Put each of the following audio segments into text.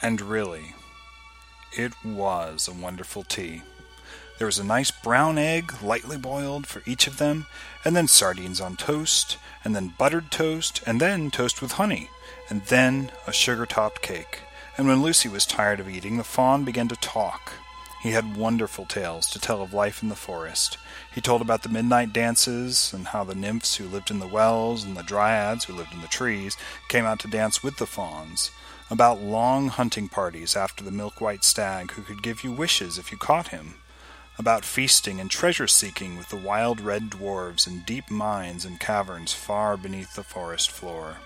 And really, it was a wonderful tea. There was a nice brown egg, lightly boiled, for each of them, and then sardines on toast, and then buttered toast, and then toast with honey, and then a sugar topped cake. And when Lucy was tired of eating, the faun began to talk. He had wonderful tales to tell of life in the forest. He told about the midnight dances, and how the nymphs who lived in the wells and the dryads who lived in the trees came out to dance with the fauns, about long hunting parties after the milk white stag who could give you wishes if you caught him, about feasting and treasure seeking with the wild red dwarves in deep mines and caverns far beneath the forest floor,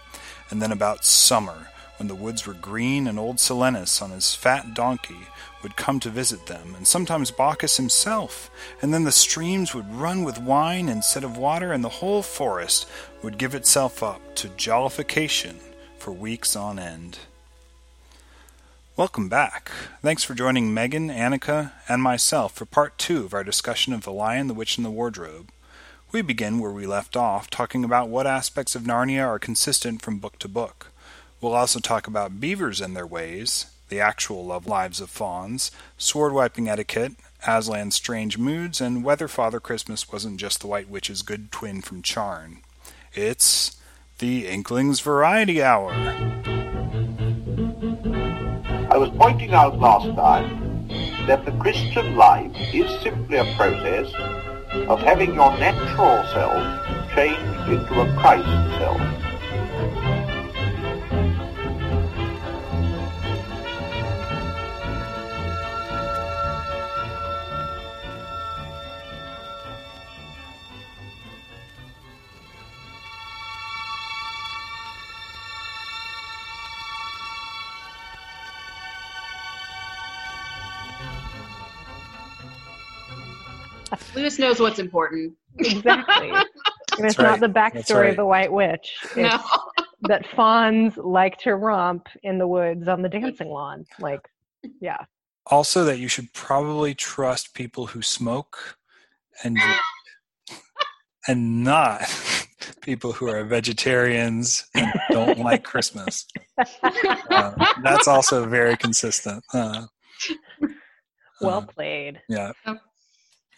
and then about summer when the woods were green and old Silenus on his fat donkey would come to visit them, and sometimes Bacchus himself, and then the streams would run with wine instead of water, and the whole forest would give itself up to jollification for weeks on end. Welcome back. Thanks for joining Megan, Annika, and myself for part two of our discussion of The Lion, the Witch, and the Wardrobe. We begin where we left off, talking about what aspects of Narnia are consistent from book to book. We'll also talk about beavers and their ways, the actual love lives of fauns, sword wiping etiquette, Aslan's strange moods, and whether Father Christmas wasn't just the White Witch's good twin from Charn. It's the Inklings Variety Hour. I was pointing out last time that the Christian life is simply a process of having your natural self changed into a Christ self. Lewis knows what's important. Exactly. And it's right. not the backstory right. of the White Witch. No. That fauns like to romp in the woods on the dancing lawn. Like, yeah. Also, that you should probably trust people who smoke and drink, and not people who are vegetarians and don't like Christmas. Uh, that's also very consistent. Uh, well uh, played. yeah.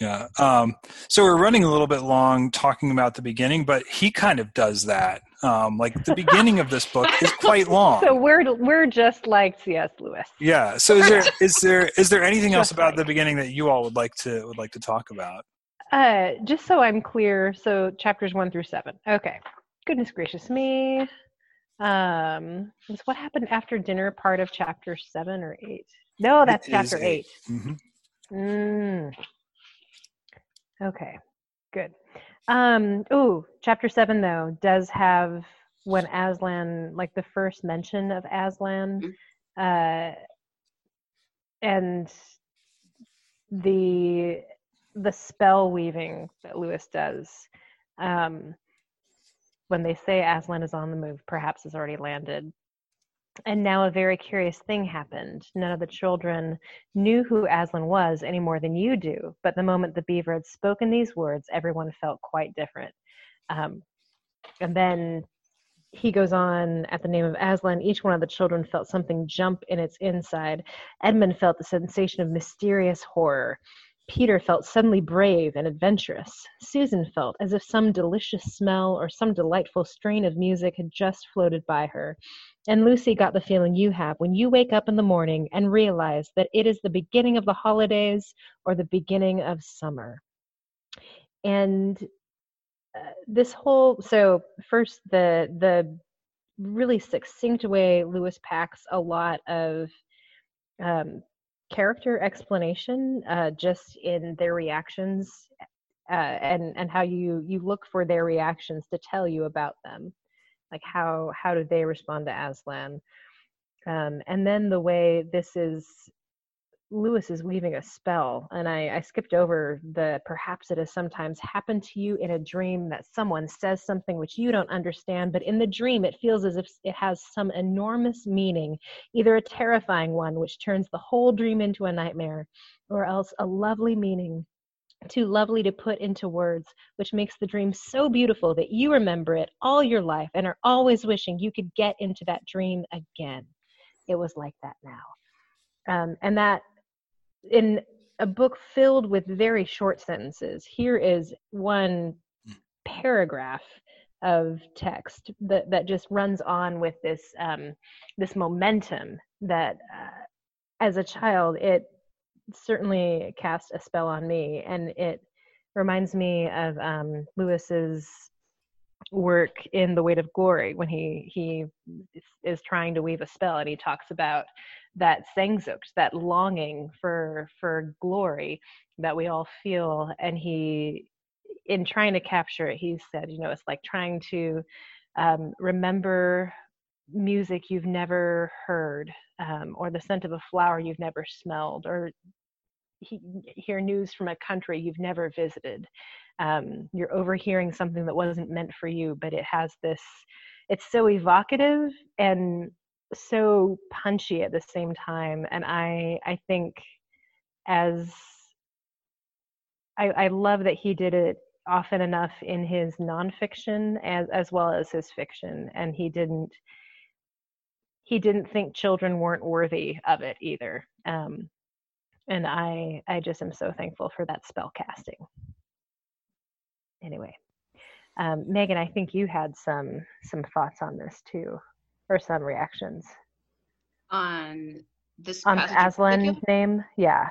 Yeah. Um, so we're running a little bit long talking about the beginning, but he kind of does that. Um, like the beginning of this book is quite long. So we're we're just like C.S. Lewis. yeah. So is there is there is there anything else about like- the beginning that you all would like to would like to talk about? Uh, just so I'm clear, so chapters one through seven. Okay. Goodness gracious me. Um, is what happened after dinner part of chapter seven or eight? No, that's It chapter eight. Mhm. Mm. Okay, good. Um, ooh, chapter seven though does have when Aslan, like the first mention of Aslan, uh, and the the spell weaving that Lewis does. Um, when they say Aslan is on the move, perhaps has already landed. And now a very curious thing happened. None of the children knew who Aslan was any more than you do. But the moment the beaver had spoken these words, everyone felt quite different. Um, and then he goes on at the name of Aslan. Each one of the children felt something jump in its inside. Edmund felt the sensation of mysterious horror. Peter felt suddenly brave and adventurous. Susan felt as if some delicious smell or some delightful strain of music had just floated by her. And Lucy got the feeling you have when you wake up in the morning and realize that it is the beginning of the holidays or the beginning of summer. And uh, this whole so first the the really succinct way Lewis packs a lot of um, character explanation uh, just in their reactions uh, and and how you you look for their reactions to tell you about them like how how do they respond to aslan? Um, and then the way this is lewis is weaving a spell and I, I skipped over the perhaps it has sometimes happened to you in a dream that someone says something which you don't understand but in the dream it feels as if it has some enormous meaning either a terrifying one which turns the whole dream into a nightmare or else a lovely meaning too lovely to put into words, which makes the dream so beautiful that you remember it all your life and are always wishing you could get into that dream again. it was like that now. Um, and that in a book filled with very short sentences, here is one paragraph of text that, that just runs on with this um, this momentum that uh, as a child it certainly cast a spell on me and it reminds me of um, lewis's work in the weight of glory when he he is trying to weave a spell and he talks about that sehnsucht that longing for for glory that we all feel and he in trying to capture it he said you know it's like trying to um, remember music you've never heard um, or the scent of a flower you've never smelled or he, hear news from a country you've never visited. Um, you're overhearing something that wasn't meant for you but it has this it's so evocative and so punchy at the same time and i i think as I, I love that he did it often enough in his nonfiction as as well as his fiction and he didn't he didn't think children weren't worthy of it either um, and i i just am so thankful for that spell casting. Anyway um, megan i think you had some some thoughts on this too or some reactions. On this on passage in aslan name? Yeah.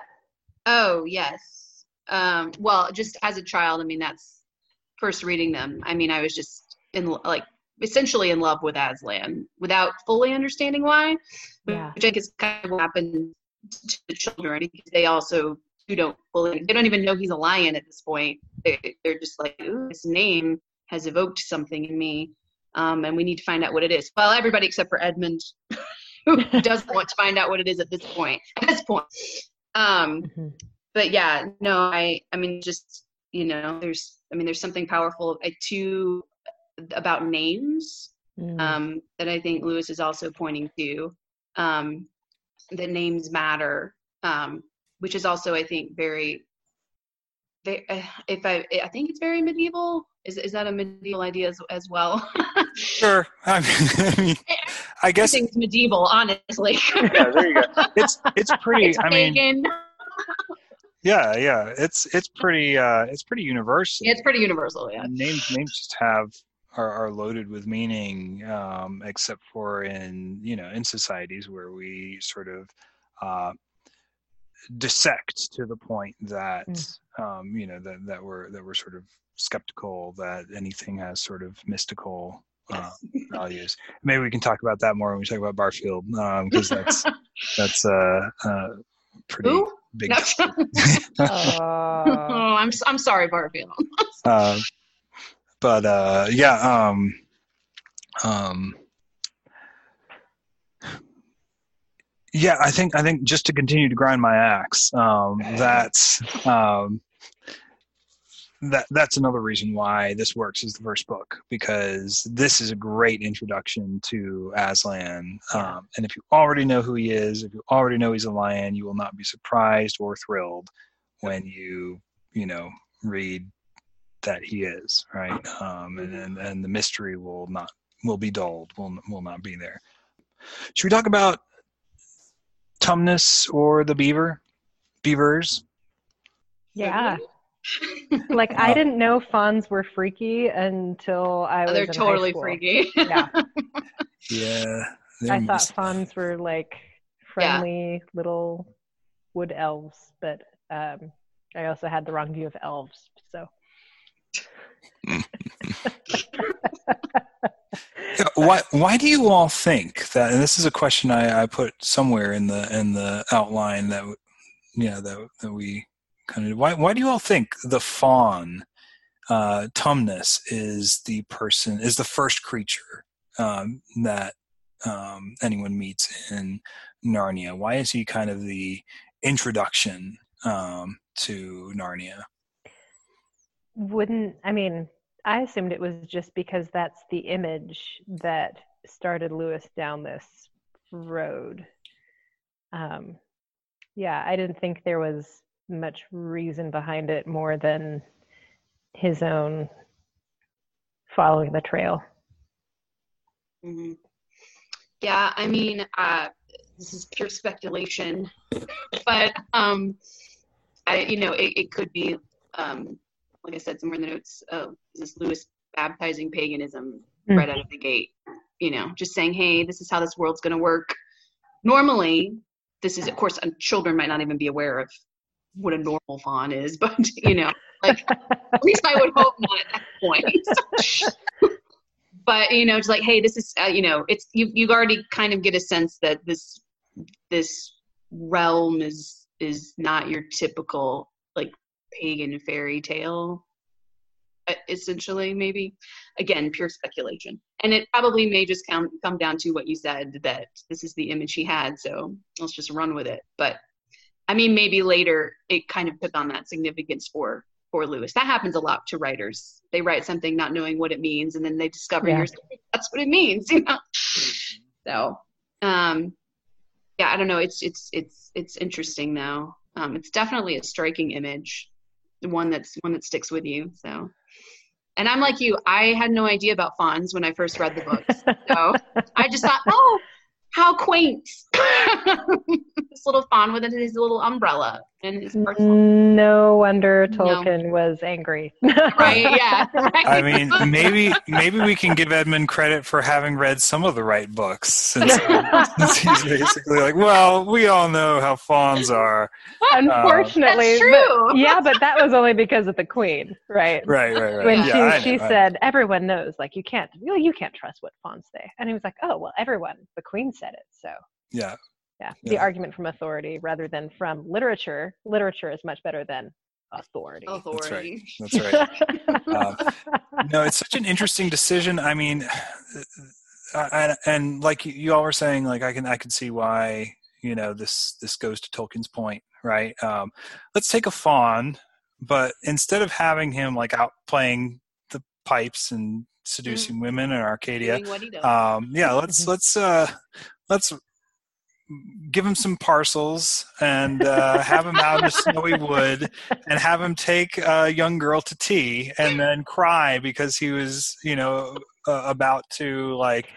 Oh yes. Um, well, just as a child, I mean, that's first reading them. I mean, I was just in like essentially in love with Aslan without fully understanding why. Yeah. Which I is kind of what happened to the children because they also who don't fully they don't even know he's a lion at this point. They, they're just like, Ooh, this name has evoked something in me, um, and we need to find out what it is. Well, everybody except for Edmund, who doesn't want to find out what it is at this point. At this point. Um, Mhm. but yeah no i i mean just you know there's i mean there's something powerful uh, to about names Mm. um that i think lewis is also pointing to um that names matter um which is also i think very very uh, if i i think it's very medieval is is that a medieval idea as, as well Sure. I mean, I, mean, I guess everything's medieval honestly yeah. There you go. It's it's pretty. it's I mean, yeah, yeah. It's it's pretty. Uh, it's pretty universal. it's pretty universal yeah names names just have are, are loaded with meaning um, except for in you know in societies where we sort of uh, dissect to the point that um, you know that, that we're that we're sort of skeptical that anything has sort of mystical uh, values maybe we can talk about that more when we talk about barfield because that's that's uh, uh pretty Who? big No. Oh, I'm I'm sorry, Barfield. uh, but uh, yeah, um, um, yeah, I think I think just to continue to grind my axe, um, that's um, that that's another reason why this works as the first book because this is a great introduction to Aslan. Um, and if you already know who he is, if you already know he's a lion, you will not be surprised or thrilled when you you know read that he is right? Um, and, and and the mystery will not will be dulled will will not be there. Should we talk about tumnus or the beaver beavers? Yeah. Like i Uh, didn't know fauns were freaky until i was they're in totally school. freaky. yeah. Yeah i they're thought mis- fauns were like friendly little wood elves but um i also had the wrong view of elves so. Yeah, why why do you all think that and this is a question I, I put somewhere in the in the outline that yeah that that we kind of why why do you all think the faun uh tumnus is the person is the first creature um that um anyone meets in Narnia? Why is he kind of the introduction um to Narnia wouldn't i mean i assumed it was just because that's the image that started lewis down this road um yeah i didn't think there was much reason behind it more than his own following the trail Mhm. Yeah, I mean, uh, this is pure speculation, but um, I you know it, it could be um, like I said somewhere in the notes. Uh, this Lewis baptizing paganism Mm. right out of the gate. You know, just saying, hey, this is how this world's going to work. Normally, this is, of course, children might not even be aware of what a normal faun is, but you know, like at least I would hope not at that point. but you know, it's like, hey, this is, uh, you know, it's you. You already kind of get a sense that this this realm is is not your typical like pagan fairy tale uh, essentially maybe. Again pure speculation. And it probably may just come come down to what you said that this is the image he had so let's just run with it. But i mean maybe later it kind of took on that significance for for lewis. That happens a lot to writers. They write something not knowing what it means and then they discover Yeah. that's what it means you know? So um yeah i don't know. It's it's it's it's interesting though. Um it's definitely a striking image one that's one that sticks with you so. And i'm like you i had no idea about fauns when i first read the books so i just thought oh how quaint this little faun with his little umbrella and his personal no wonder Tolkien was angry. right yeah right. I mean, maybe maybe we can give Edmund credit for having read some of the right books, since, since he's basically like, well, we all know how fauns are. Unfortunately, That's but- true. yeah, but that was only because of the queen, right? Right, right, right. When yeah, I she, she know, I- said, "Everyone knows, like you can't, well, you can't trust what fauns say," and he was like, "Oh, well, everyone, the queen said it, so." yeah, Yeah, the argument from authority rather than from literature. Literature is much better than authority. authority that's right. Um, no, it's such an interesting decision. I mean, uh, and, and like you- you all were saying, like I can I can see why you know this this goes to Tolkien's point, right? Um, let's take a faun, but instead of having him like out playing the pipes and seducing women in Arcadia, doing what he does um, yeah, let's let's uh, let's give him some parcels and uh, have him out in the snowy wood and have him take a young girl to tea and then cry because he was you know uh, about to like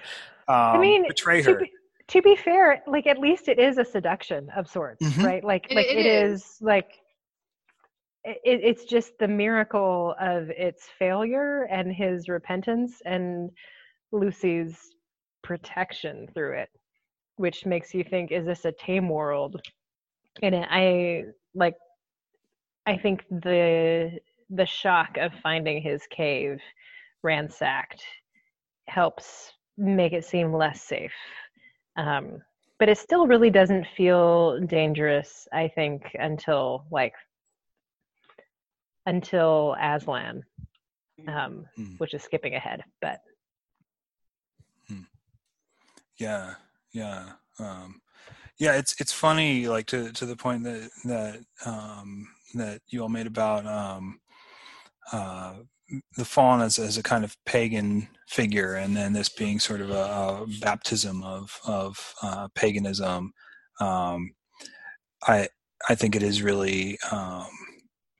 um, mean, betray to her. be, to be fair, like at least it is a seduction of sorts, Mhm. right? Like, It- like it it is. is. like it, it's just the miracle of its failure and his repentance and Lucy's protection through it, which makes you think, is this a tame world? And I like, I think the the shock of finding his cave ransacked helps make it seem less safe. Um, but it still really doesn't feel dangerous, I think, until like until Aslan, um, Hmm. which is skipping ahead. But Yeah, yeah, um, yeah. It's it's funny, like to to the point that that um, that you all made about um, uh, the faun as as a kind of pagan figure, and then this being sort of a, a baptism of of uh, paganism. Um, I I think it is really. Um,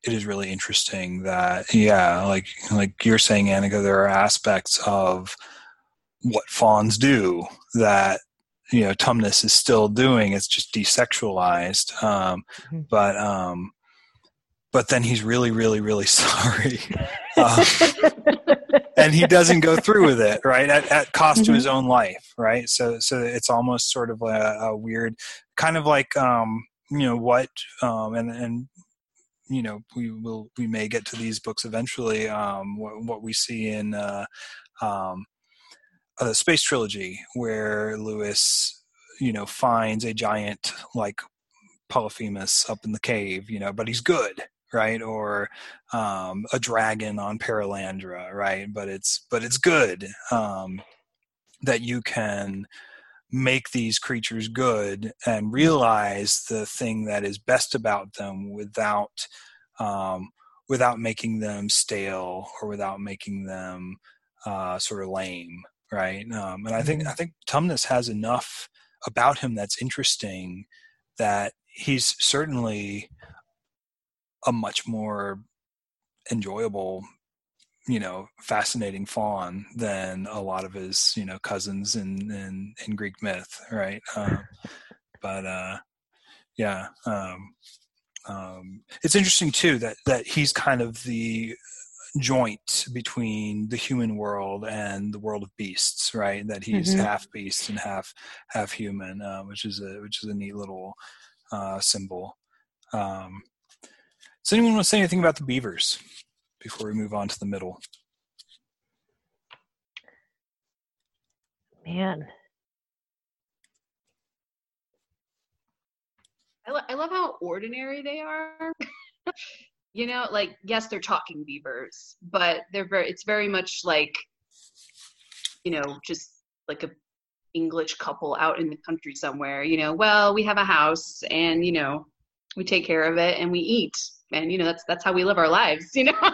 it is really interesting that yeah like like you're saying Annika there are aspects of what fauns do that you know Tumnus is still doing. It's just desexualized. Um, Mhm. but um, but then he's really, really, really sorry, uh, and he doesn't go through with it, right? At, at cost to Mhm. his own life, right? So so it's almost sort of a, a weird, kind of like um, you know what, um, and and you know we will we may get to these books eventually. Um, what, what we see in. Uh, um, a space trilogy where Lewis, you know, finds a giant like Polyphemus up in the cave, you know, but he's good, right? Or um, a dragon on Perelandra, right? But it's but it's good um, that you can make these creatures good and realize the thing that is best about them without um, without making them stale or without making them uh, sort of lame right? Um, and I think Mhm. I think Tumnus has enough about him that's interesting that he's certainly a much more enjoyable, you know, fascinating faun than a lot of his you know cousins in in, in Greek myth, right? Um, but uh, yeah, um, um, it's interesting too that that he's kind of the joint between the human world and the world of beasts, right? That he's Mhm. half beast and half half human, uh, which is a which is a neat little uh, symbol. Um, does anyone want to say anything about the beavers before we move on to the middle? Man, I, lo- I love how ordinary they are. you know, like yes, they're talking beavers, but they're very. It's very much like, you know, just like a English couple out in the country somewhere. You know, well, we have a house, and you know, we take care of it, and we eat, and you know, that's that's how we live our lives. You know.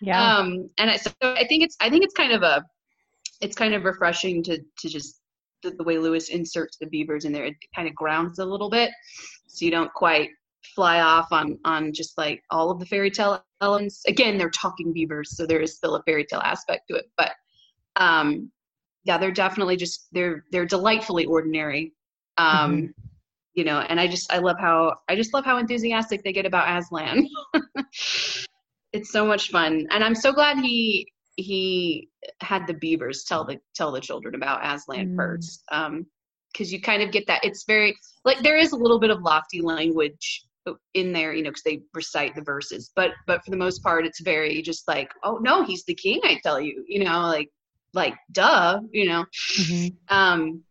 yeah. um and I, so i think it's i think it's kind of a it's kind of refreshing to to just the, the way lewis inserts the beavers in there it kind of grounds a little bit so you don't quite fly off on on just like all of the fairy tale elements. Again they're talking beavers so there is still a fairy tale aspect to it but um yeah they're definitely just they're they're delightfully ordinary. Um you know and i just i love how i just love how enthusiastic they get about aslan. It's so much fun and i'm so glad he he had the beavers tell the tell the children about aslan Mm. first um because you kind of get that it's very like there is a little bit of lofty language in there you know because they recite the verses but but for the most part it's very just like oh no he's the king i tell you you know like like duh you know Mhm. um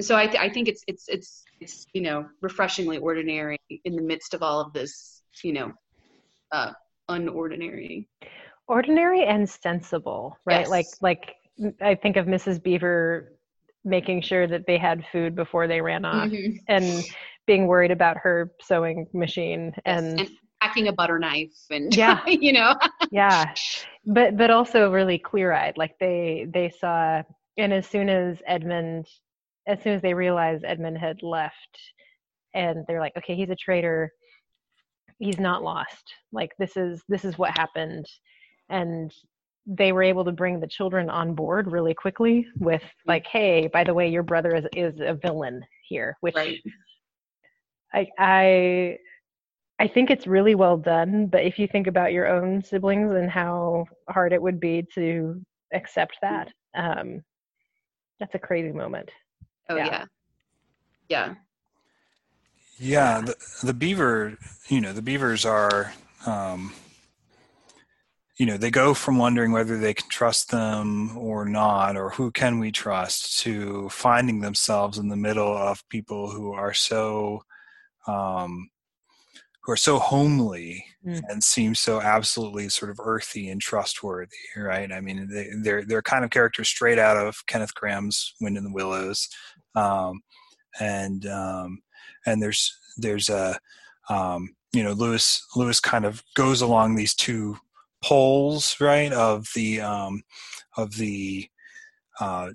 so I, th- I think it's it's it's it's you know refreshingly ordinary in the midst of all of this you know uh unordinary Ordinary and sensible, right? Yes. Like like I think of Mrs. Beaver making sure that they had food before they ran off Mhm. and being worried about her sewing machine and and packing a butter knife and Yeah. you know. Yeah. But but also really clear-eyed. Like they they saw and as soon as edmund as soon as they realized edmund had left and they're like okay he's a traitor. He's not lost. Like this is this is what happened. And they were able to bring the children on board really quickly with mm-hmm. like hey by the way your brother is is a villain here which right I I I think it's really well done, but if you think about your own siblings and how hard it would be to accept that, um, that's a crazy moment. oh Yeah. yeah yeah Yeah, the, the beaver, you know, the beavers are, um, you know, they go from wondering whether they can trust them or not, or who can we trust, to finding themselves in the middle of people who are so, um, who are so homely Mm. and seem so absolutely sort of earthy and trustworthy, right? I mean, they, they're they're kind of characters straight out of Kenneth Grahame's Wind in the Willows, um, and um, and there's there's a um, you know Lewis Lewis kind of goes along these two poles right of the um, of the uh,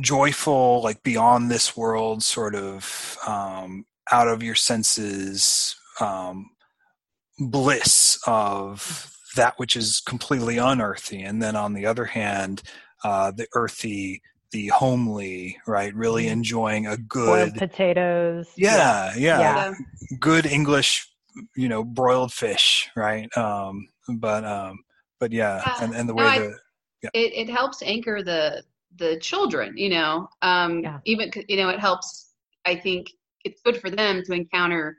joyful like beyond this world sort of um, out of your senses um, bliss of that which is completely unearthly and then on the other hand uh, the earthy the homely right really Mhm. enjoying a Boiled good potatoes. yeah, yeah, Yeah. good English, you know, broiled fish, right? Um, but um, but yeah, Yeah. and, and the No, way I- the it, it helps anchor the the children you know um Yeah. even you know it helps i think it's good for them to encounter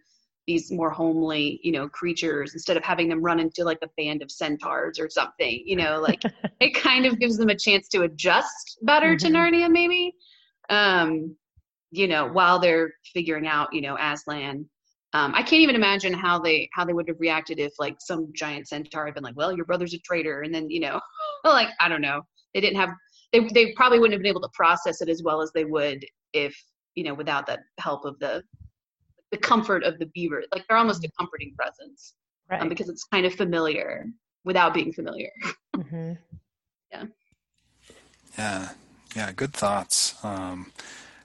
these more homely you know creatures instead of having them run into like a band of centaurs or something you know like it kind of gives them a chance to adjust better to Mhm. narnia maybe um you know while they're figuring out you know aslan um, I can't even imagine how they how they would have reacted if like some giant centaur had been like, "Well, your brother's a traitor," and then you know, like I don't know, they didn't have they they probably wouldn't have been able to process it as well as they would if you know without the help of the the comfort of the beaver. Like they're almost a comforting presence Right. um, because it's kind of familiar without being familiar. Mhm. yeah, yeah, good thoughts. Um,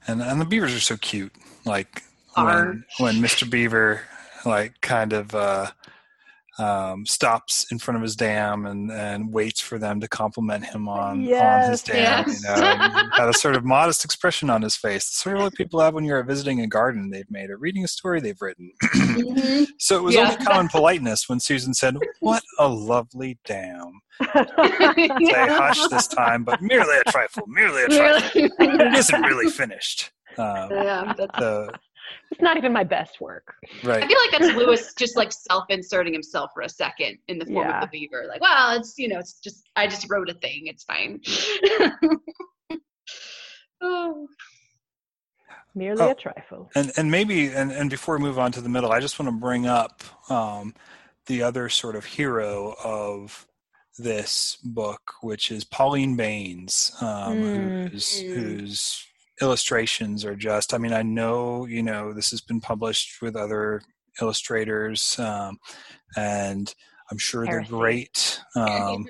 and and the beavers are so cute. Like Are. when when Mr. Beaver like kind of uh, um, stops in front of his dam and, and waits for them to compliment him on, on his dam. Yes. You know, had a sort of modest expression on his face. Sort of what people have when you're visiting a garden they've made or reading a story they've written. Mhm. so it was Yeah. only common politeness when Susan said, "What a lovely dam." Say hush this time, but merely a trifle, merely a trifle. It isn't really finished. Um, yeah, that's, so, it's not even my best work. Right. I feel like that's Lewis just like self-inserting himself for a second in the form Yeah. of the beaver. Like, well, it's you know, it's just I just wrote a thing. It's fine. oh, Merely Oh. a trifle. And and maybe and, and before we move on to the middle, I just want to bring up um, the other sort of hero of this book, which is Pauline Baynes, um, Mm. whose Mm. Illustrations are just. I mean, I know you know this has been published with other illustrators, um, and I'm sure they're great. Um,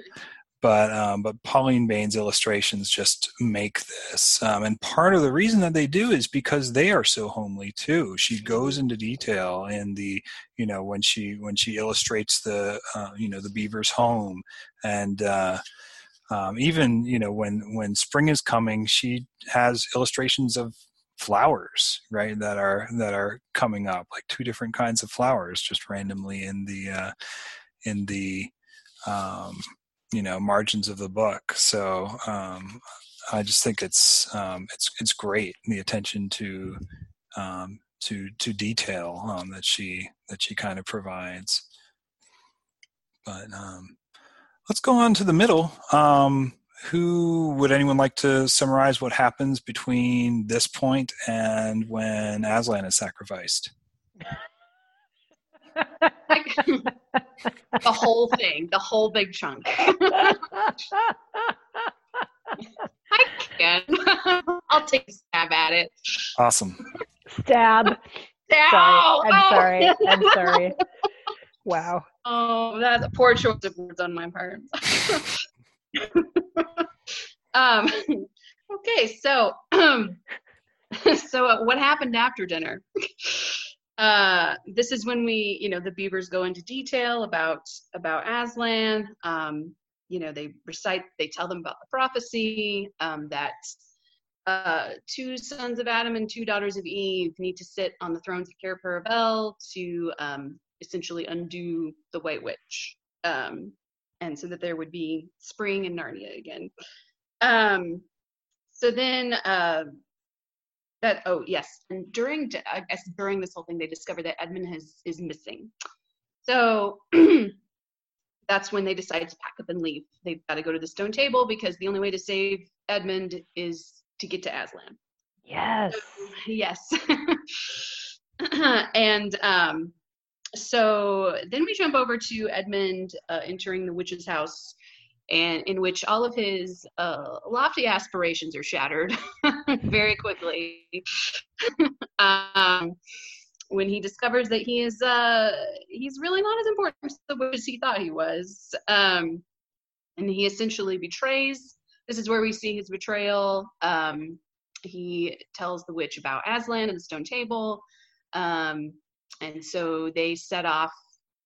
but um, but Pauline Baynes' illustrations just make this. Um, and part of the reason that they do is because they are so homely too. She goes into detail in the you know when she when she illustrates the uh, you know the beaver's home and. Uh, um, even you know when when spring is coming, she has illustrations of flowers right that are that are coming up like two different kinds of flowers just randomly in the uh, in the um, you know margins of the book. So um, i just think it's um, it's it's great the attention to um, to to detail um, that she that she kind of provides. But um, let's go on to the middle um, who would anyone like to summarize what happens between this point and when aslan is sacrificed the whole thing, the whole big chunk. I can. I'll take a stab at it. awesome Stab. Sorry. I'm Oh! sorry. I'm sorry. Wow. Oh, that's a poor choice of words on my part. um, okay, so so uh, what happened after dinner? Uh, this is when we, you know, the beavers go into detail about about Aslan. Um, you know, they recite, they tell them about the prophecy um, that uh, two sons of Adam and two daughters of Eve need to sit on the thrones of Cair Paravel to um, essentially undo the White Witch, um, and so that there would be spring in Narnia again. Um, so then, uh, that oh yes, and during I guess during this whole thing, they discover that Edmund has is missing. So that's when they decide to pack up and leave. They've got to go to the stone table because the only way to save Edmund is to get to Aslan. Yes. Yes. and um, so then we jump over to Edmund uh, entering the witch's house, and in which all of his uh, lofty aspirations are shattered very quickly. um, when he discovers that he is uh, he's really not as important to the witch as he thought he was, um, and he essentially betrays. This is where we see his betrayal. Um, he tells the witch about Aslan and the stone table. Um, and so they set off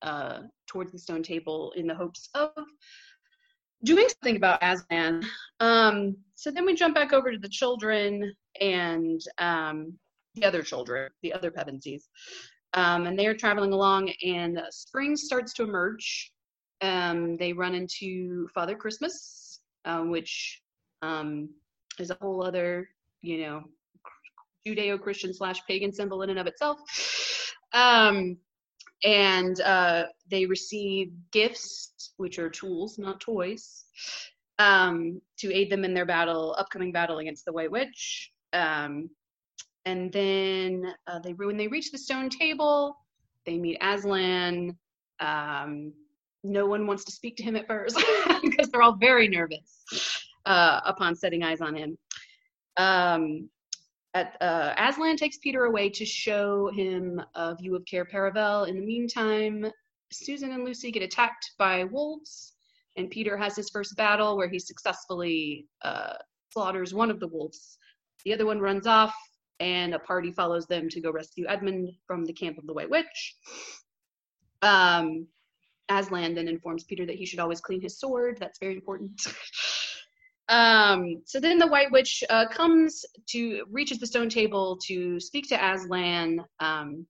uh, towards the stone table in the hopes of doing something about Aslan. Um, so then we jump back over to the children and um, the other children, the other Pevensies. Um, and they are traveling along, and uh, spring starts to emerge. Um, they run into Father Christmas, um, which um, is a whole other you know, Judeo-Christian slash pagan symbol in and of itself. Um, and uh, they receive gifts, which are tools, not toys, um, to aid them in their battle, upcoming battle against the White Witch. Um, and then uh, they, when they reach the stone table, they meet Aslan. Um, no one wants to speak to him at first because they're all very nervous uh, upon setting eyes on him um, at, uh, Aslan takes Peter away to show him a view of Cair Paravel. In the meantime, Susan and Lucy get attacked by wolves, and Peter has his first battle where he successfully uh, slaughters one of the wolves. The other one runs off, and a party follows them to go rescue Edmund from the camp of the White Witch. Um, Aslan then informs Peter that he should always clean his sword. That's very important. um, so then the White Witch uh, comes to reaches the stone table to speak to Aslan, um,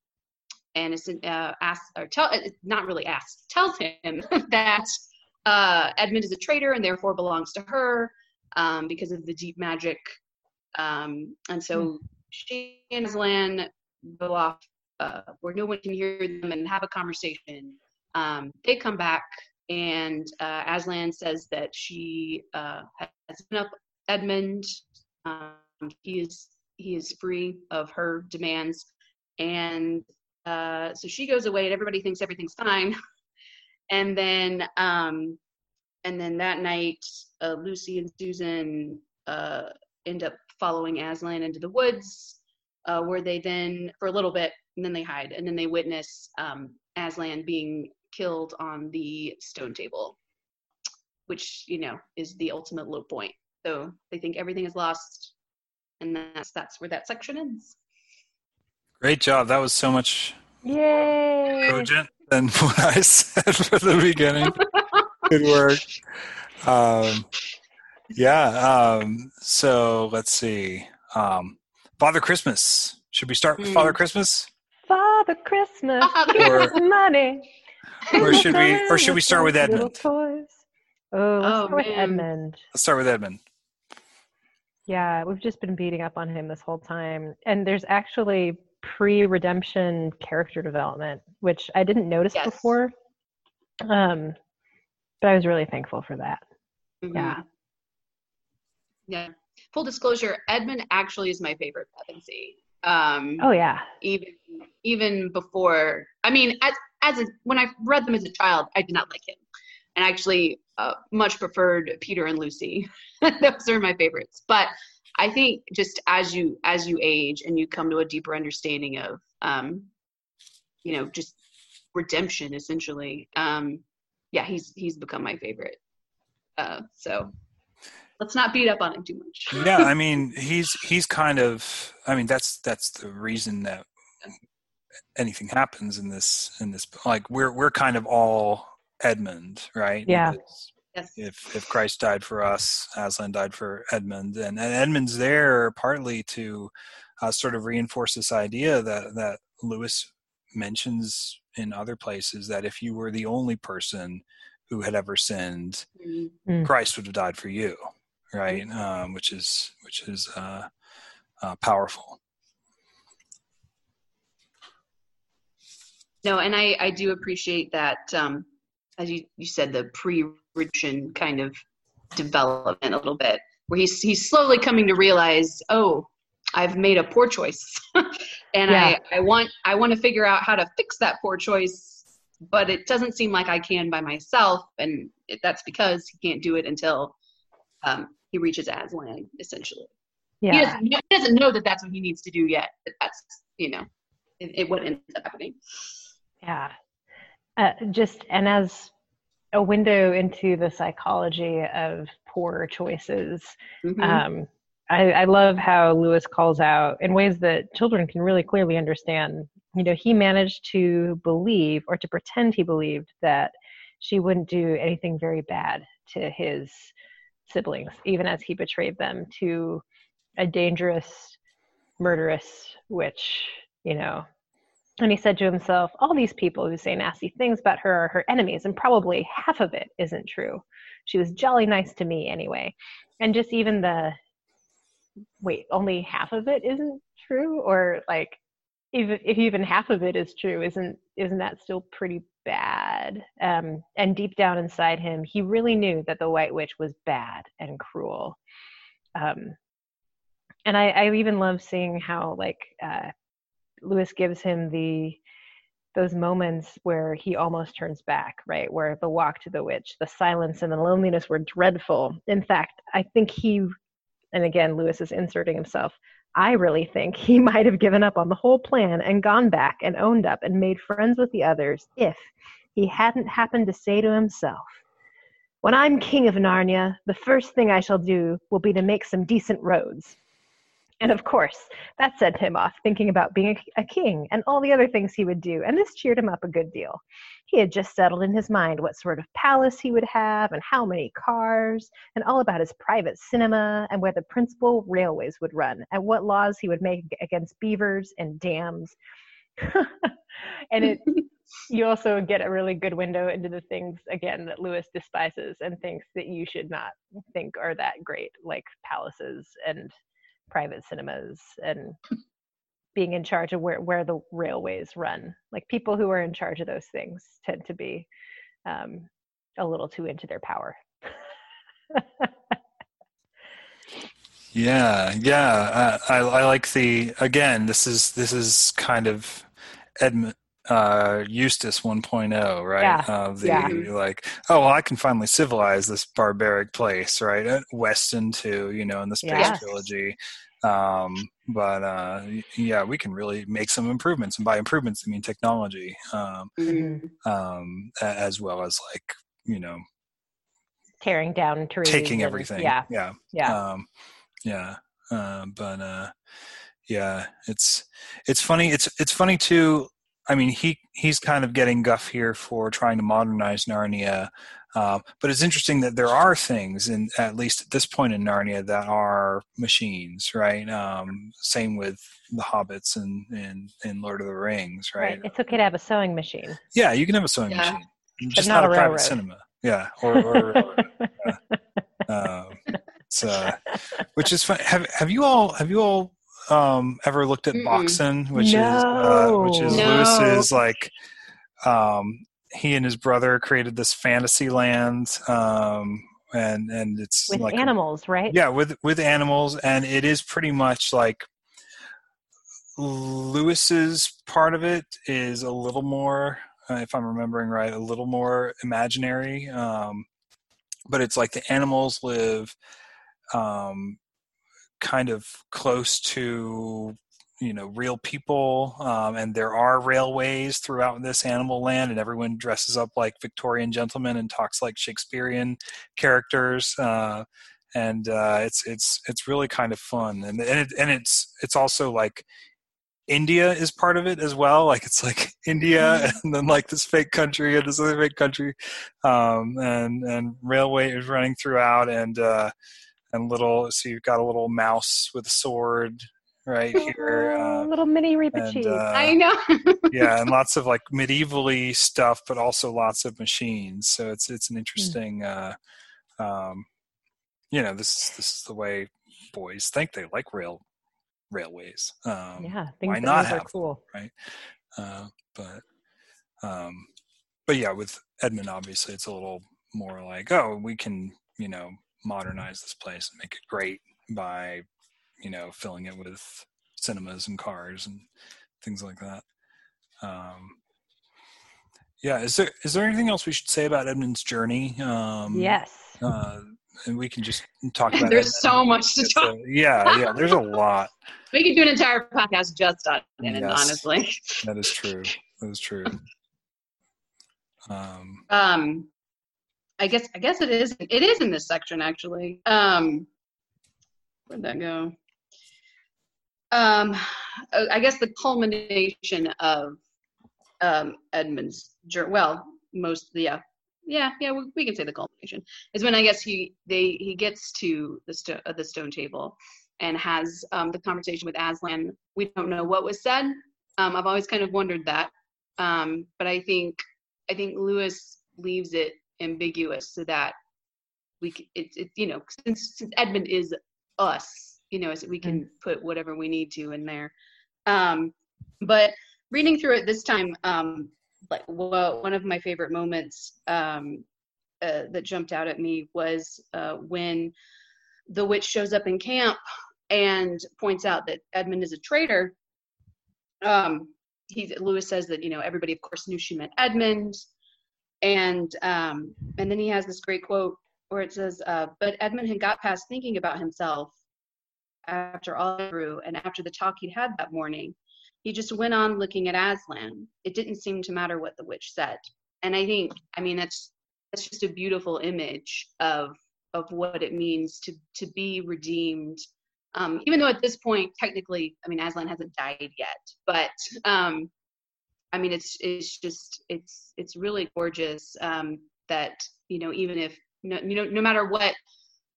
and is uh, asks or tell uh, not really asks tells him that uh, Edmund is a traitor and therefore belongs to her um, because of the deep magic. Um, and so mm. she and Aslan go off uh, where no one can hear them and have a conversation. Um, they come back, and uh, Aslan says that she uh, has given up Edmund. Um, he is he is free of her demands, and uh, so she goes away, and everybody thinks everything's fine. and then um, and then that night, uh, Lucy and Susan uh, end up following Aslan into the woods, uh, where they then, for a little bit, and then they hide, and then they witness um, Aslan being killed on the stone table, which you know is the ultimate low point. So they think everything is lost, and that's that's where that section ends. Great job! That was so much Yay! cogent than what I said for the beginning. Good work. Um, yeah. Um, so let's see. Um, Father Christmas. Should we start with mm. Father Christmas? Father Christmas, or, money. Or should we? Or should we start with Edmund? Toys. Oh, let's oh, start with Edmund. Let's start with Edmund. Yeah, we've just been beating up on him this whole time, and there's actually pre-redemption character development, which I didn't notice yes. before. Um, but I was really thankful for that. Mm-hmm. Yeah. Yeah. Full disclosure, Edmund actually is my favorite Pevensie. Um, oh yeah. Even even before, I mean, as as a, when I read them as a child, I did not like him, and actually uh, much preferred Peter and Lucy. Those are my favorites. But I think just as you as you age and you come to a deeper understanding of, um, you know, just redemption essentially. Um, yeah, he's he's become my favorite. Uh, so let's not beat up on him too much. yeah, I mean, he's he's kind of. I mean, that's that's the reason that anything happens in this in this. Like we're we're kind of all Edmund, right? Yeah. Yes. If if Christ died for us, Aslan died for Edmund, and, and Edmund's there partly to uh, sort of reinforce this idea that that Lewis mentions in other places that if you were the only person who had ever sinned, mm-hmm. Christ would have died for you, right? Mm-hmm. Um, which is which is uh, uh, powerful. No, and I I do appreciate that. Um, as you you said, the pre-religion kind of development a little bit, where he's he's slowly coming to realize, oh, I've made a poor choice, and yeah. I I want I want to figure out how to fix that poor choice, but it doesn't seem like I can by myself, and that's because he can't do it until um, he reaches Aslan, essentially. Yeah. He doesn't, he doesn't know that that's what he needs to do yet. That's you know, it, it what ends up happening. Yeah. Uh, just and as a window into the psychology of poor choices. Mm-hmm. Um, I, I love how Lewis calls out in ways that children can really clearly understand. You know, he managed to believe or to pretend he believed that she wouldn't do anything very bad to his siblings, even as he betrayed them to a dangerous, murderous witch, you know. And he said to himself, All these people who say nasty things about her are her enemies, and probably half of it isn't true. She was jolly nice to me anyway. And just even the wait, only half of it isn't true, or like even if even half of it is true, isn't isn't that still pretty bad? Um, and deep down inside him, he really knew that the White Witch was bad and cruel. Um, and I, I even love seeing how like uh, Lewis gives him the those moments where he almost turns back, right? Where the walk to the witch, the silence and the loneliness were dreadful. In fact, I think he and again, Lewis is inserting himself. I really think he might have given up on the whole plan and gone back and owned up and made friends with the others if he hadn't happened to say to himself, When I'm king of Narnia, the first thing I shall do will be to make some decent roads. And of course, that sent him off thinking about being a, a, king and all the other things he would do, and this cheered him up a good deal. He had just settled in his mind what sort of palace he would have and how many cars, and all about his private cinema and where the principal railways would run, and what laws he would make against beavers and dams. and it you also get a really good window into the things again that Lewis despises and thinks that you should not think are that great, like palaces and private cinemas and being in charge of where, where the railways run. Like people who are in charge of those things tend to be um, a little too into their power. yeah, yeah. I, I like the again. This is this is kind of Edmund uh, Eustace 1.0, right? Yeah. Uh, the yeah. like, oh, well, I can finally civilize this barbaric place, right? Uh, Weston too, you know, in the space trilogy. Um, but uh, yeah, we can really make some improvements, and by improvements, I mean technology, um, Mm. um, as well as like you know Tearing down trees. taking and- everything. Yeah. yeah, Yeah. um, yeah. Uh, but uh, yeah, it's it's funny. It's it's funny too. I mean, he he's kind of getting guff here for trying to modernize Narnia. Uh, but it's interesting that there are things, in at least at this point in Narnia, that are machines, right? Um, same with the Hobbits and and, and Lord of the Rings, right? Right. It's okay to have a sewing machine. Yeah, you can have a sewing Yeah. machine, just not not, a a private railroad. cinema. Yeah, or, or a railroad. um, it's, uh, which is fun. Have Have you all Have you all um, ever looked at Mm-mm. Boxen, which is uh, which is No. Lewis's like um, he and his brother created this fantasy land, um, and and it's With like animals, right? yeah, with with animals, and it is pretty much like Lewis's part of it is a little more, uh, if I'm remembering right, a little more imaginary. Um, but it's like the animals live um, kind of close to you know real people um, and there are railways throughout this animal land and everyone dresses up like victorian gentlemen and talks like shakespearean characters uh, and uh, it's it's it's really kind of fun and and, it, and it's it's also like India is part of it as well. Like it's like India and then like this fake country and this other fake country, um, and and railway is running throughout and uh, and little. So you've got a little mouse with a sword right here. Uh, little mini and uh, I know. yeah, and lots of like medievally stuff, but also lots of machines. So it's it's an interesting, uh, um, you know, this is this is the way boys think they like rail railways. Um, yeah, why not have cool. uh, but um, but yeah, with Edmund, obviously, it's a little more like, oh, we can you know modernize this place and make it great by you know filling it with cinemas and cars and things like that. Um, yeah, is there is there anything else we should say about Edmund's journey? Um, yes. uh, and we can just talk about. There's Edmund. so much to It's talk. a- yeah, yeah. There's a lot. We could do an entire podcast just on it, Yes. honestly. That is true. That is true. Um, Um, I guess I guess it is it is in this section actually. Um, where'd that go? Um, I guess the culmination of um, Edmund's journey. Well, most yeah, yeah, yeah. We, we can say the culmination is when I guess he they he gets to the sto- uh, the stone table and has um, the conversation with Aslan. We don't know what was said. Um, I've always kind of wondered that, um, but I think I think Lewis leaves it ambiguous so that we it's it's you know since, since Edmund is us, you know, so we can put whatever we need to in there. Um, but reading through it this time, um, like well, one of my favorite moments um, uh, that jumped out at me was uh, when the witch shows up in camp and points out that Edmund is a traitor. Um, he Lewis says that you know everybody of course knew she meant Edmund, and um, and then he has this great quote where it says, uh, "But Edmund had got past thinking about himself after all through, and after the talk he'd had that morning, he just went on looking at Aslan. It didn't seem to matter what the witch said, and I think, I mean, that's that's just a beautiful image of of what it means to to be redeemed Um, even though at this point, technically, I mean, Aslan hasn't died yet, but um, I mean, it's it's just it's it's really gorgeous um, that you know even if no, you know no matter what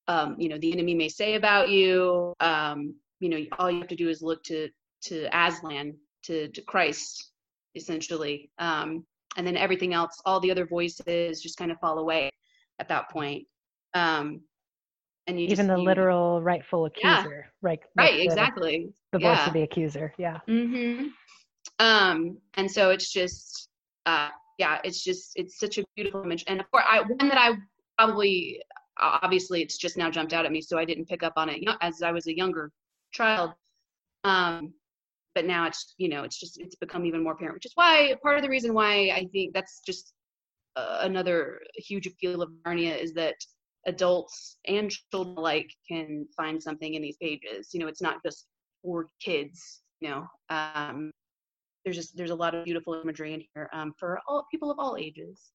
um, you know the enemy may say about you, um, you know all you have to do is look to to Aslan to to Christ essentially, um, and then everything else, all the other voices just kind of fall away at that point. Um, and you even just, the you, literal rightful accuser, yeah, right? Right, exactly. The voice yeah. of the accuser, yeah. Mm-hmm. Um, and so it's just, uh, yeah, it's just it's such a beautiful image, and of course, I one that I probably obviously it's just now jumped out at me, so I didn't pick up on it as I was a younger child. Um, but now it's you know it's just it's become even more apparent, which is why part of the reason why I think that's just uh, another huge appeal of Narnia is that adults and children alike can find something in these pages. You know, it's not just for kids. You know, um, there's just there's a lot of beautiful imagery in here um, for all people of all ages.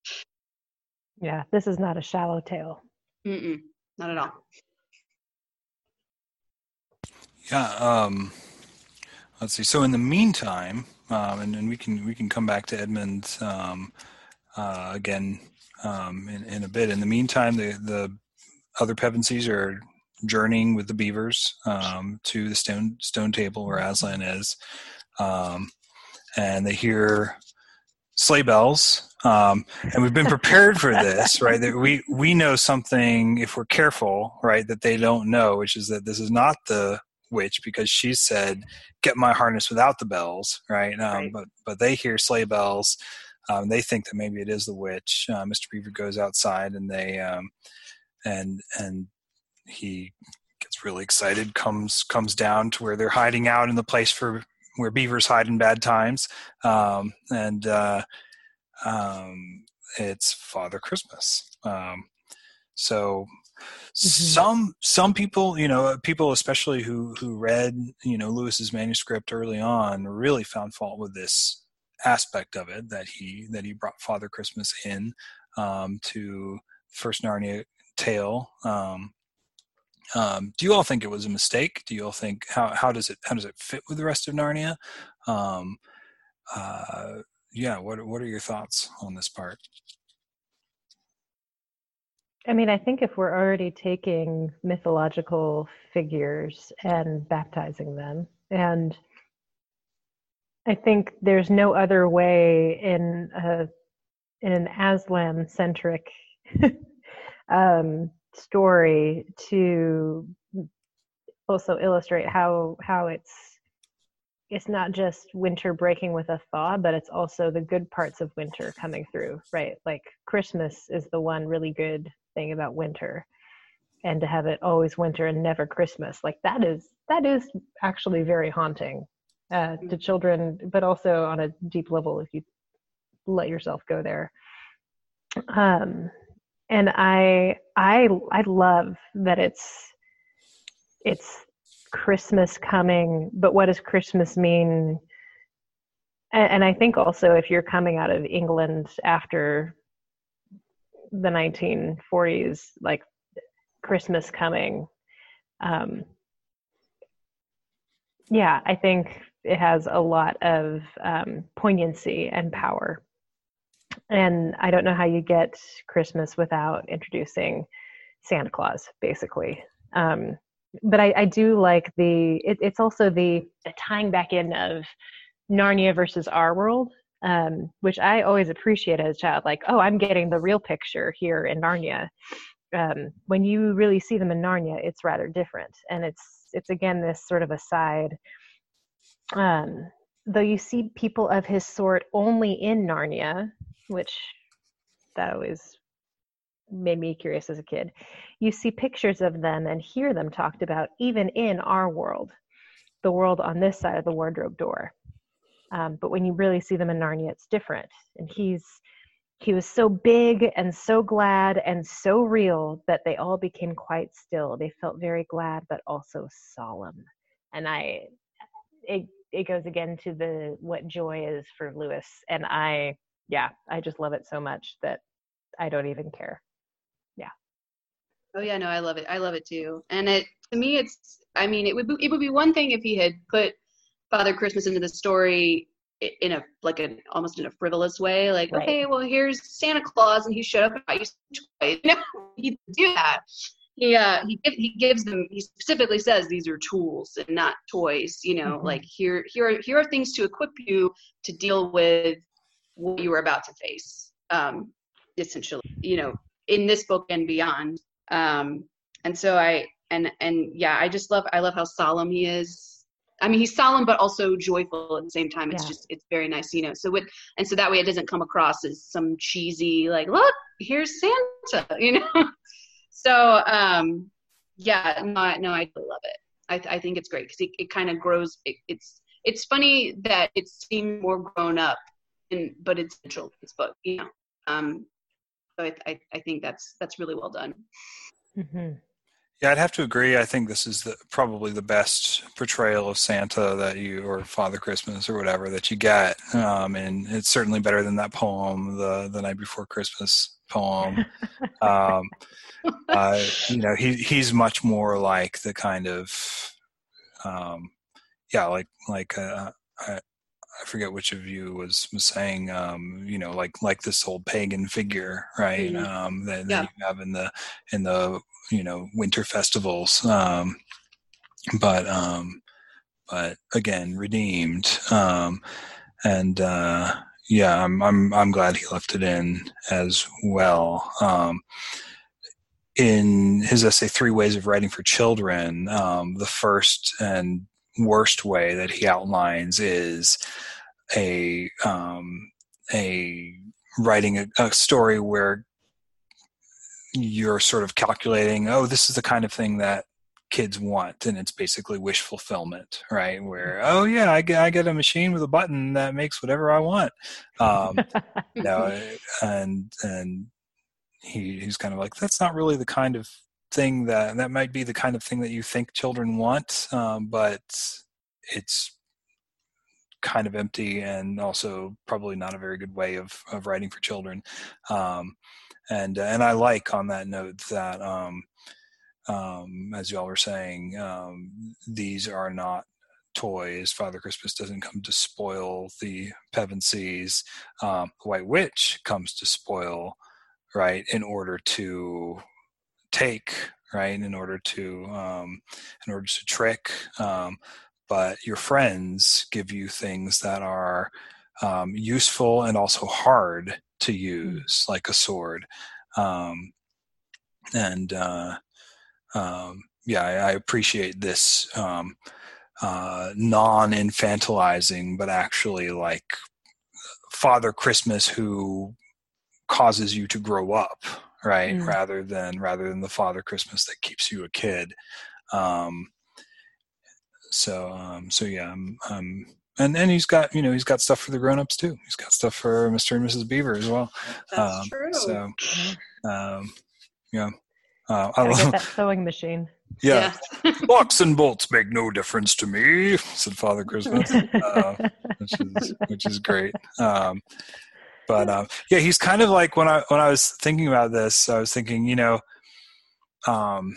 Yeah, this is not a shallow tale. Mm-mm, not at all. Yeah. Um, let's see. So in the meantime, um, and, and we can we can come back to Edmund um, uh, again um, in, in a bit. In the meantime, the the other Pevensies are journeying with the beavers um, to the stone stone table where Aslan is, um, and they hear sleigh bells. Um, and we've been prepared for this, right? That we we know something if we're careful, right? That they don't know, which is that this is not the witch because she said, "Get my harness without the bells," right? Um, right. But but they hear sleigh bells. Um, they think that maybe it is the witch. Uh, Mr. Beaver goes outside, and they um, and and he gets really excited. comes comes down to where they're hiding out in the place for where beavers hide in bad times, um, and uh, um, it's Father Christmas. Um, so mm-hmm. some some people, you know, people especially who who read you know Lewis's manuscript early on really found fault with this aspect of it that he that he brought Father Christmas in um, to First Narnia tale. Um, um, do you all think it was a mistake? Do you all think how how does it how does it fit with the rest of Narnia? Um, uh, yeah, what what are your thoughts on this part? I mean, I think if we're already taking mythological figures and baptizing them, and I think there's no other way in a in an Aslan centric um, story to also illustrate how how it's it's not just winter breaking with a thaw, but it's also the good parts of winter coming through, right? Like Christmas is the one really good thing about winter. And to have it always winter and never Christmas, like that is that is actually very haunting uh, to children, but also on a deep level if you let yourself go there. Um, and I I I love that it's it's Christmas coming, but what does Christmas mean? And, and I think also if you're coming out of England after the 1940s, like Christmas coming, um, yeah, I think it has a lot of um, poignancy and power and I don't know how you get Christmas without introducing Santa Claus, basically. Um, but I, I, do like the. It, it's also the, the, tying back in of Narnia versus our world, um, which I always appreciate as a child. Like, oh, I'm getting the real picture here in Narnia. Um, when you really see them in Narnia, it's rather different, and it's it's again this sort of aside. Um, though you see people of his sort only in Narnia, which that always made me curious as a kid. You see pictures of them and hear them talked about even in our world, the world on this side of the wardrobe door. Um, but when you really see them in Narnia, it's different. And he's he was so big and so glad and so real that they all became quite still. They felt very glad, but also solemn. And I, it it goes again to the what joy is for Lewis. And I yeah, I just love it so much that I don't even care. Yeah. Oh yeah, no, I love it. I love it too. And it to me, it's. I mean, it would be, it would be one thing if he had put Father Christmas into the story in a like an almost in a frivolous way, like right. okay, well here's Santa Claus and he showed up and you some toys. No, he do that. He uh he he gives them. He specifically says these are tools and not toys. You know, mm-hmm. like here here are here are things to equip you to deal with what you were about to face. Um, essentially, you know, in this book and beyond. Um, and so I and and yeah, I just love I love how solemn he is I mean, he's solemn but also joyful at the same time. It's yeah. just it's very nice, you know. So with and so that way it doesn't come across as some cheesy like, look, here's Santa, you know. so um, yeah, no, no, I love it. I, I think it's great because it, it kind of grows. It, it's it's funny that it seems more grown up, and but it's a children's book, you know. Um, so I, I, I think that's that's really well done. Mm-hmm. Yeah, I'd have to agree. I think this is the, probably the best portrayal of Santa that you, or Father Christmas, or whatever that you get, um, and it's certainly better than that poem, the the night before Christmas poem. um, uh, you know, he he's much more like the kind of, um, yeah, like like uh, I, I forget which of you was, was saying, um, you know, like like this old pagan figure, right? Mm-hmm. Um, that, yeah. that, you have in the in the you know winter festivals um, but um, but again redeemed um, and uh, yeah I'm, I'm i'm glad he left it in as well um, in his essay three ways of writing for children um, the first and worst way that he outlines is a um, a writing a, a story where you're sort of calculating, oh, this is the kind of thing that kids want and it's basically wish fulfillment right? Where oh yeah i get i get a machine with a button that makes whatever i want. Um you know and and he he's kind of like that's not really the kind of thing that that might be the kind of thing that you think children want um, but it's kind of empty and also probably not a very good way of of writing for children um, and and I like on that note that um, um, as y'all were saying, um, these are not toys. Father Christmas doesn't come to spoil the Pevensies. Um, White Witch comes to spoil, right, in order to take, right, in order to um, in order to trick. Um, but your friends give you things that are um, useful and also hard to hmm. use, like a sword. Um, and uh, um, yeah, I, I, appreciate this um, uh, non-infantilizing, but actually like Father Christmas who causes you to grow up, right? Mm. Rather than rather than the Father Christmas that keeps you a kid. Um, so um, so yeah, I'm, I'm and and he's got you know he's got stuff for the grown-ups too he's got stuff for mr and mrs beaver as well That's um, true. so um, yeah uh, I love that sewing machine yeah, yeah. locks and bolts make no difference to me said father christmas uh, which is which is great um, but um, yeah he's kind of like when i when i was thinking about this i was thinking you know um,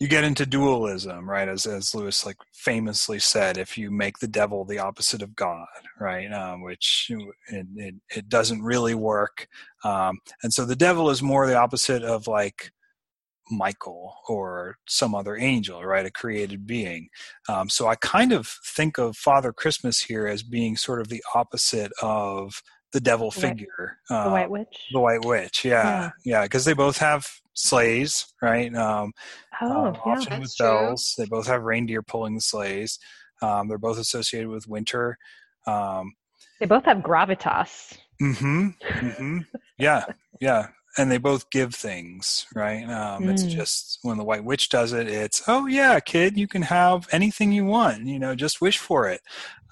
you get into dualism, right? As as Lewis like famously said, if you make the devil the opposite of God, right, um, which it, it, it doesn't really work, um, and so the devil is more the opposite of like Michael or some other angel, right? A created being. Um, so I kind of think of Father Christmas here as being sort of the opposite of the devil figure. The White um, Witch. The White Witch, yeah, yeah, because yeah, they both have sleighs, right? Um, oh, um, yeah. often with bells. They both have reindeer pulling the sleighs. Um, they're both associated with winter. Um, they both have gravitas. Mm-hmm. Mm-hmm. yeah. Yeah. And they both give things, right? Um, mm. It's just when the White Witch does it, it's oh yeah, kid, you can have anything you want. You know, just wish for it,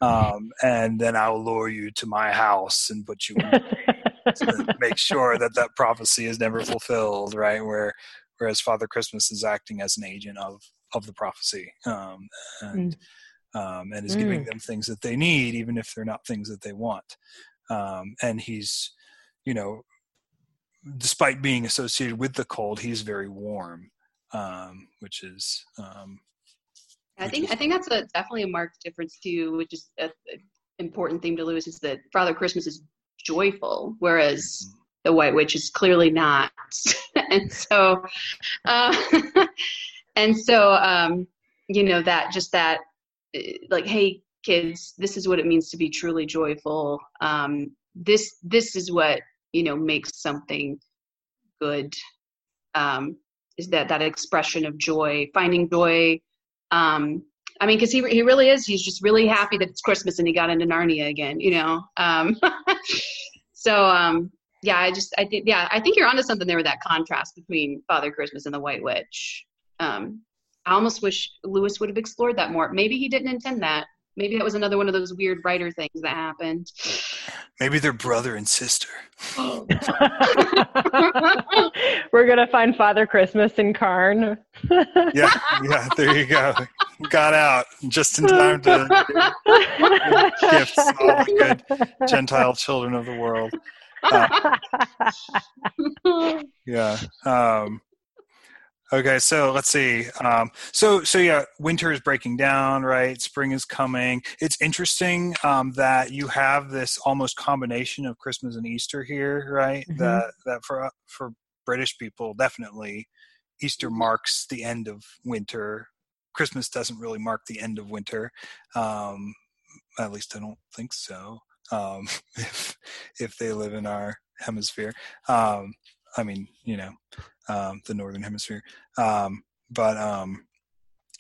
um, and then I'll lure you to my house and put you in to make sure that that prophecy is never fulfilled, right? Where whereas Father Christmas is acting as an agent of of the prophecy um, and mm. um, and is mm. giving them things that they need, even if they're not things that they want. Um, and he's, you know, despite being associated with the cold, he's very warm. um, which is um, I think I think that's a definitely a marked difference too, which is an important theme to Lewis is that Father Christmas is joyful, whereas the White Witch is clearly not. and so, uh, and so, um, you know that just that, uh, like, hey kids, this is what it means to be truly joyful. Um, this this is what you know makes something good. Um, is that that expression of joy, finding joy um i mean because he, he really is he's just really happy that it's christmas and he got into narnia again you know? Um so um yeah i just i think yeah i think you're onto something there with that contrast between father christmas and the white witch. Um i almost wish lewis would have explored that more. Maybe he didn't intend that maybe that was another one of those weird writer things that happened maybe they're brother and sister. We're gonna find Father Christmas in Charn. Yeah, yeah. There you go. Got out just in time to gifts all the good Gentile children of the world. Yeah. Um, okay, so let's see. Um, so, so yeah, winter is breaking down, right? Spring is coming. It's interesting um, that you have this almost combination of Christmas and Easter here, right? Mhm. That that for for British people, definitely, Easter marks the end of winter. Christmas doesn't really mark the end of winter. Um, at least I don't think so. Um, if if they live in our hemisphere, um, I mean, you know, um, the northern hemisphere. Um, but um,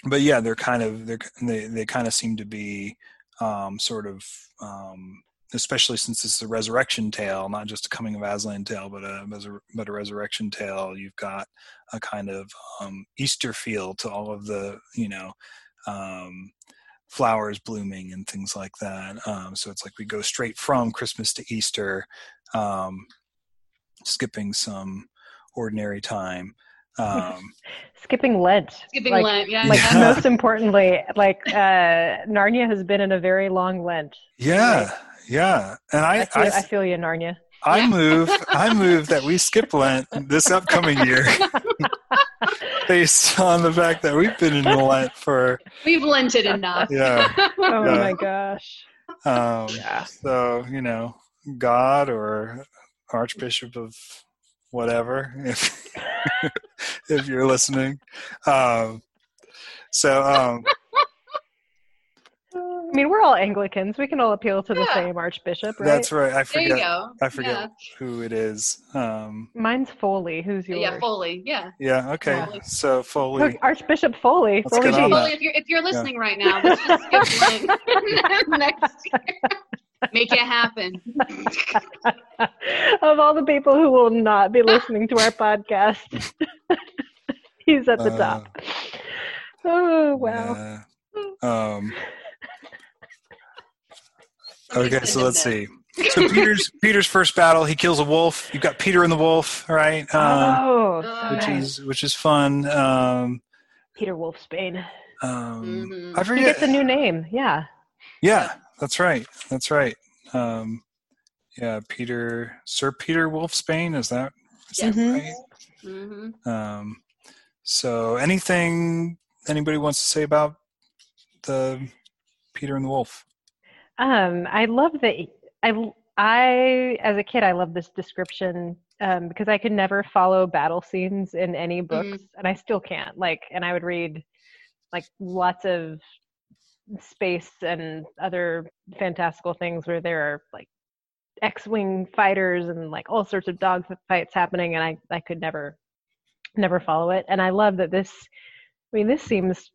but yeah, they're kind of they're they they kind of seem to be um, sort of um, especially since it's a resurrection tale, not just a coming of Aslan tale, but a but a, resurrection tale. You've got a kind of um, Easter feel to all of the you know. Flowers blooming and things like that um, so it's like we go straight from christmas to easter um, skipping some ordinary time um, Skipping Lent. skipping like, lent yeah Like Yeah. most importantly, like uh, Narnia has been in a very long Lent. yeah yeah and I i feel, I, i, feel you, Narnia. I move i move that we skip lent this upcoming year based on the fact that we've been in lent for we've lented enough yeah Oh Yeah. my gosh. um, Yeah. so you know god or archbishop of whatever if if you're listening um so um I mean, we're all Anglicans. We can all appeal to the Yeah. same Archbishop, right? that's right i there you forget go i forget yeah, who it is um Mine's Foley. Who's yours? yeah foley yeah yeah okay Yeah. so Look, foley Archbishop Foley. Let's Foley get on G. that. Foley, if you're if you're listening right now, let's just skip Lent next year. Make it happen. of all the people who will not be listening to our podcast, he's at the Uh, top. Oh wow! yeah. um okay so let's see so peter's peter's first battle he kills a wolf you've got peter and the wolf right um, oh, Uh, which okay. is which is fun um Peter Wolfsbane. um Mhm. i forget. He forget gets a new name. Yeah. Yeah, that's right. That's right. Um, yeah, Peter, Sir Peter Wolfsbane. Is that, is Yes. that right? Mm-hmm. Um, so, anything anybody wants to say about the Peter and the Wolf? Um, I love that. I I as a kid, I love this description um, because I could never follow battle scenes in any books, and I still can't. Like, and I would read like lots of space and other fantastical things where there are like X-wing fighters and like all sorts of dog fights happening, and I I could never never follow it. And I love that this. I mean, this seems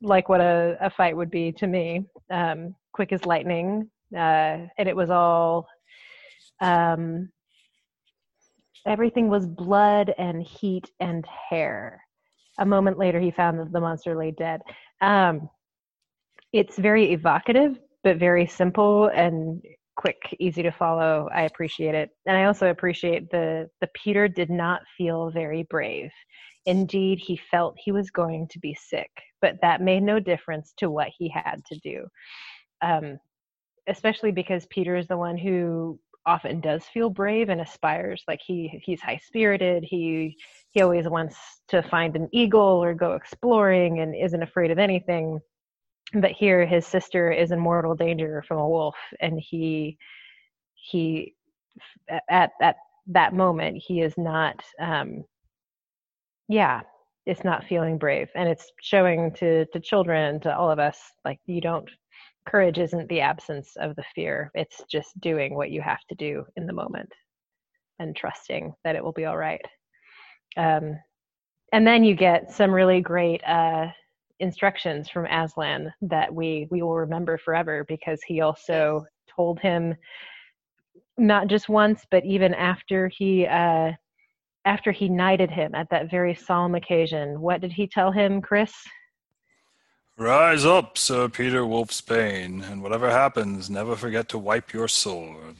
like what a, a fight would be to me. Um, quick as lightning, uh, and it was all. Um, everything was blood and heat and hair. A moment later, he found that the monster lay dead. Um, it's very evocative, but very simple and quick, easy to follow. I appreciate it, and I also appreciate the the Peter did not feel very brave. Indeed, he felt he was going to be sick, but that made no difference to what he had to do. Um, especially because Peter is the one who often does feel brave and aspires like he he's high spirited he he always wants to find an eagle or go exploring and isn't afraid of anything but here his sister is in mortal danger from a wolf and he he at at that moment he is not um yeah it's not feeling brave. And it's showing to to children to all of us like you don't courage isn't the absence of the fear. It's just doing what you have to do in the moment and trusting that it will be all right. Um, and then you get some really great uh, instructions from aslan that we we will remember forever because he also told him not just once but even after he uh, after he knighted him at that very solemn occasion what did he tell him chris Rise up, Sir Peter Wolfsbane, and whatever happens, never forget to wipe your sword.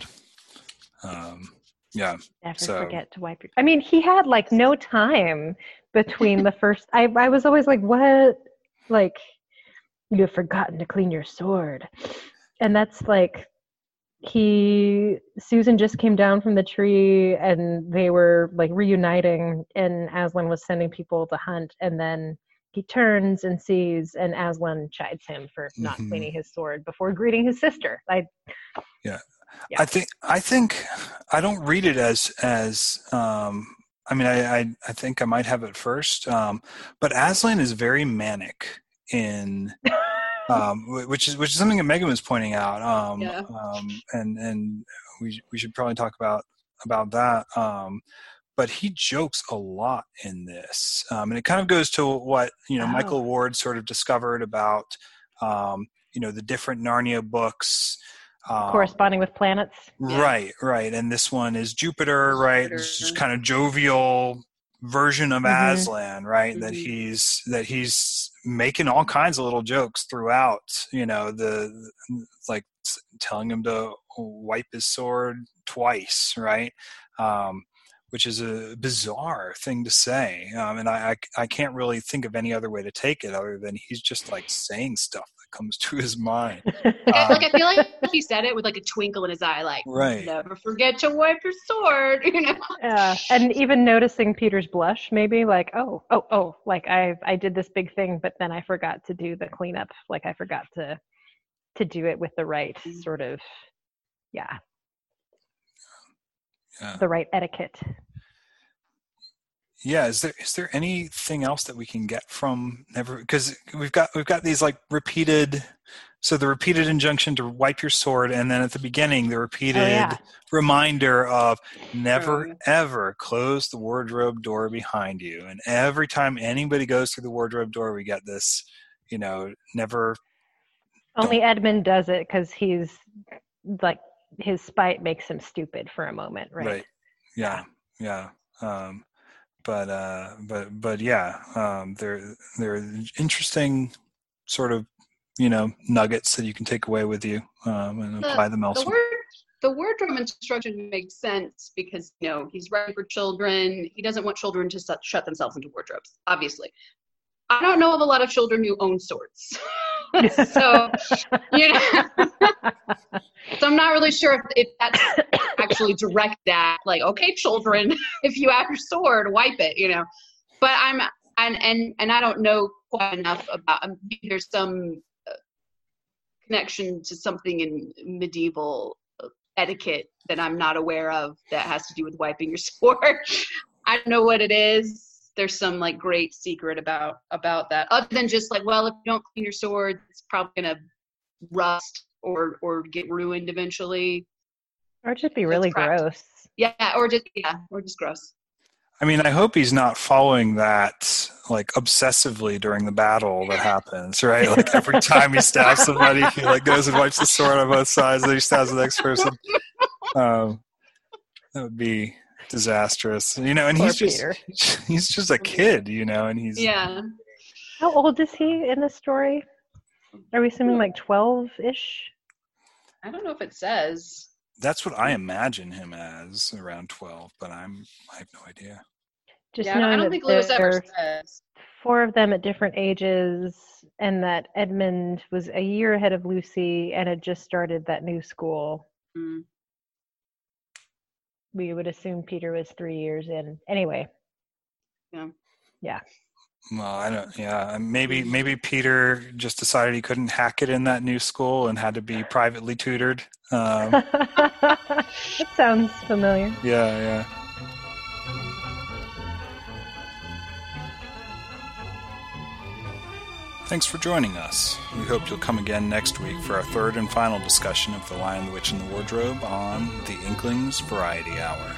Um, yeah. Never So- forget to wipe your. I mean, he had like no time between the first. I I was always like, what? Like, you have forgotten to clean your sword, and that's like, he Susan just came down from the tree, and they were like reuniting, and Aslan was sending people to hunt, and then he turns and sees, and Aslan chides him for not Mhm. cleaning his sword before greeting his sister. I Yeah. I think I think I don't read it as as um, I mean I, I I think I might have it first, um, but Aslan is very manic in um, which is which is something that Megan was pointing out, um, Yeah. um, and and we we should probably talk about about that. Um, but he jokes a lot in this, um, and it kind of goes to what you know Oh. Michael Ward sort of discovered about um, you know the different Narnia books. Um, corresponding with planets. Right, right. And this one is Jupiter, right? This Jupiter. kind of jovial version of Mhm. Aslan, right? That Mhm. he's that he's making all kinds of little jokes throughout. You know, the like telling him to wipe his sword twice, right? Um, which is a bizarre thing to say, um, and I, I I can't really think of any other way to take it other than he's just like saying stuff that comes to his mind. I- like I feel like he said it with like a twinkle in his eye, like Right. never forget to wipe your sword. You know, Yeah, and even noticing Peter's blush, maybe like, oh, oh, oh, like I I did this big thing, but then I forgot to do the cleanup. Like I forgot to to do it with the right Mm. sort of, yeah, Yeah. the right etiquette. Yeah, is there is there anything else that we can get from never because we've got we've got these like repeated so the repeated injunction to wipe your sword and then at the beginning the repeated Oh yeah, reminder of never True. ever close the wardrobe door behind you and every time anybody goes through the wardrobe door we get this you know never only Edmund does it because he's like his spite makes him stupid for a moment, right? yeah yeah um but uh but but yeah um they're they're interesting sort of you know nuggets that you can take away with you um and The- apply them elsewhere. the word the wardrobe instruction makes sense because you know he's writing for children. He doesn't want children to shut themselves into wardrobes. Obviously, I don't know of a lot of children who own swords, so you know. So I'm not really sure if, if that's actually direct that, like, okay, children, if you have your sword, wipe it, you know. But I'm and and and I don't know quite enough about. Um, there's some uh, connection to something in medieval uh, etiquette that I'm not aware of that has to do with wiping your sword. I don't know what it is. There's some like great secret about about that, other than just like, well, if you don't clean your sword, it's probably gonna rust or or get ruined eventually. or just be really gross. Yeah, or just yeah, or just gross. i mean i hope he's not following that like obsessively during the battle that happens right like every time he stabs somebody he like goes and wipes the sword on both sides and then he stabs the next person um that would be disastrous you know and Poor he's just Peter. he's just a kid you know and he's Yeah, How old is he in the story? Are we assuming like twelve ish? I don't know if it says. That's what I imagine him as around 12, but I'm I have no idea. Just yeah, I don't- I don't that think Lewis ever says. four of them at different ages, and that Edmund was a year ahead of Lucy and had just started that new school. Mm. we would assume Peter was three years in. Anyway. Yeah. Yeah. Well, I don't. Yeah, maybe maybe Peter just decided he couldn't hack it in that new school and had to be privately tutored. Um, that sounds familiar. yeah, yeah. Thanks for joining us. We hope you'll come again next week for our third and final discussion of The Lion, the Witch, and the Wardrobe on the Inklings Variety Hour.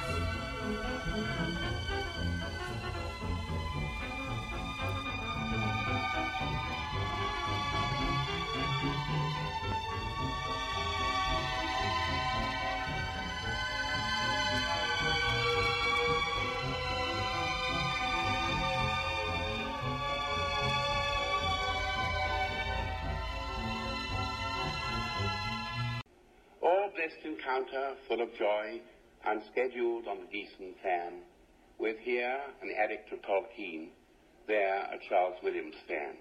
Blessed encounter full of joy and scheduled on the Gießen plan, with here an addict to Tolkien, there a Charles Williams fan.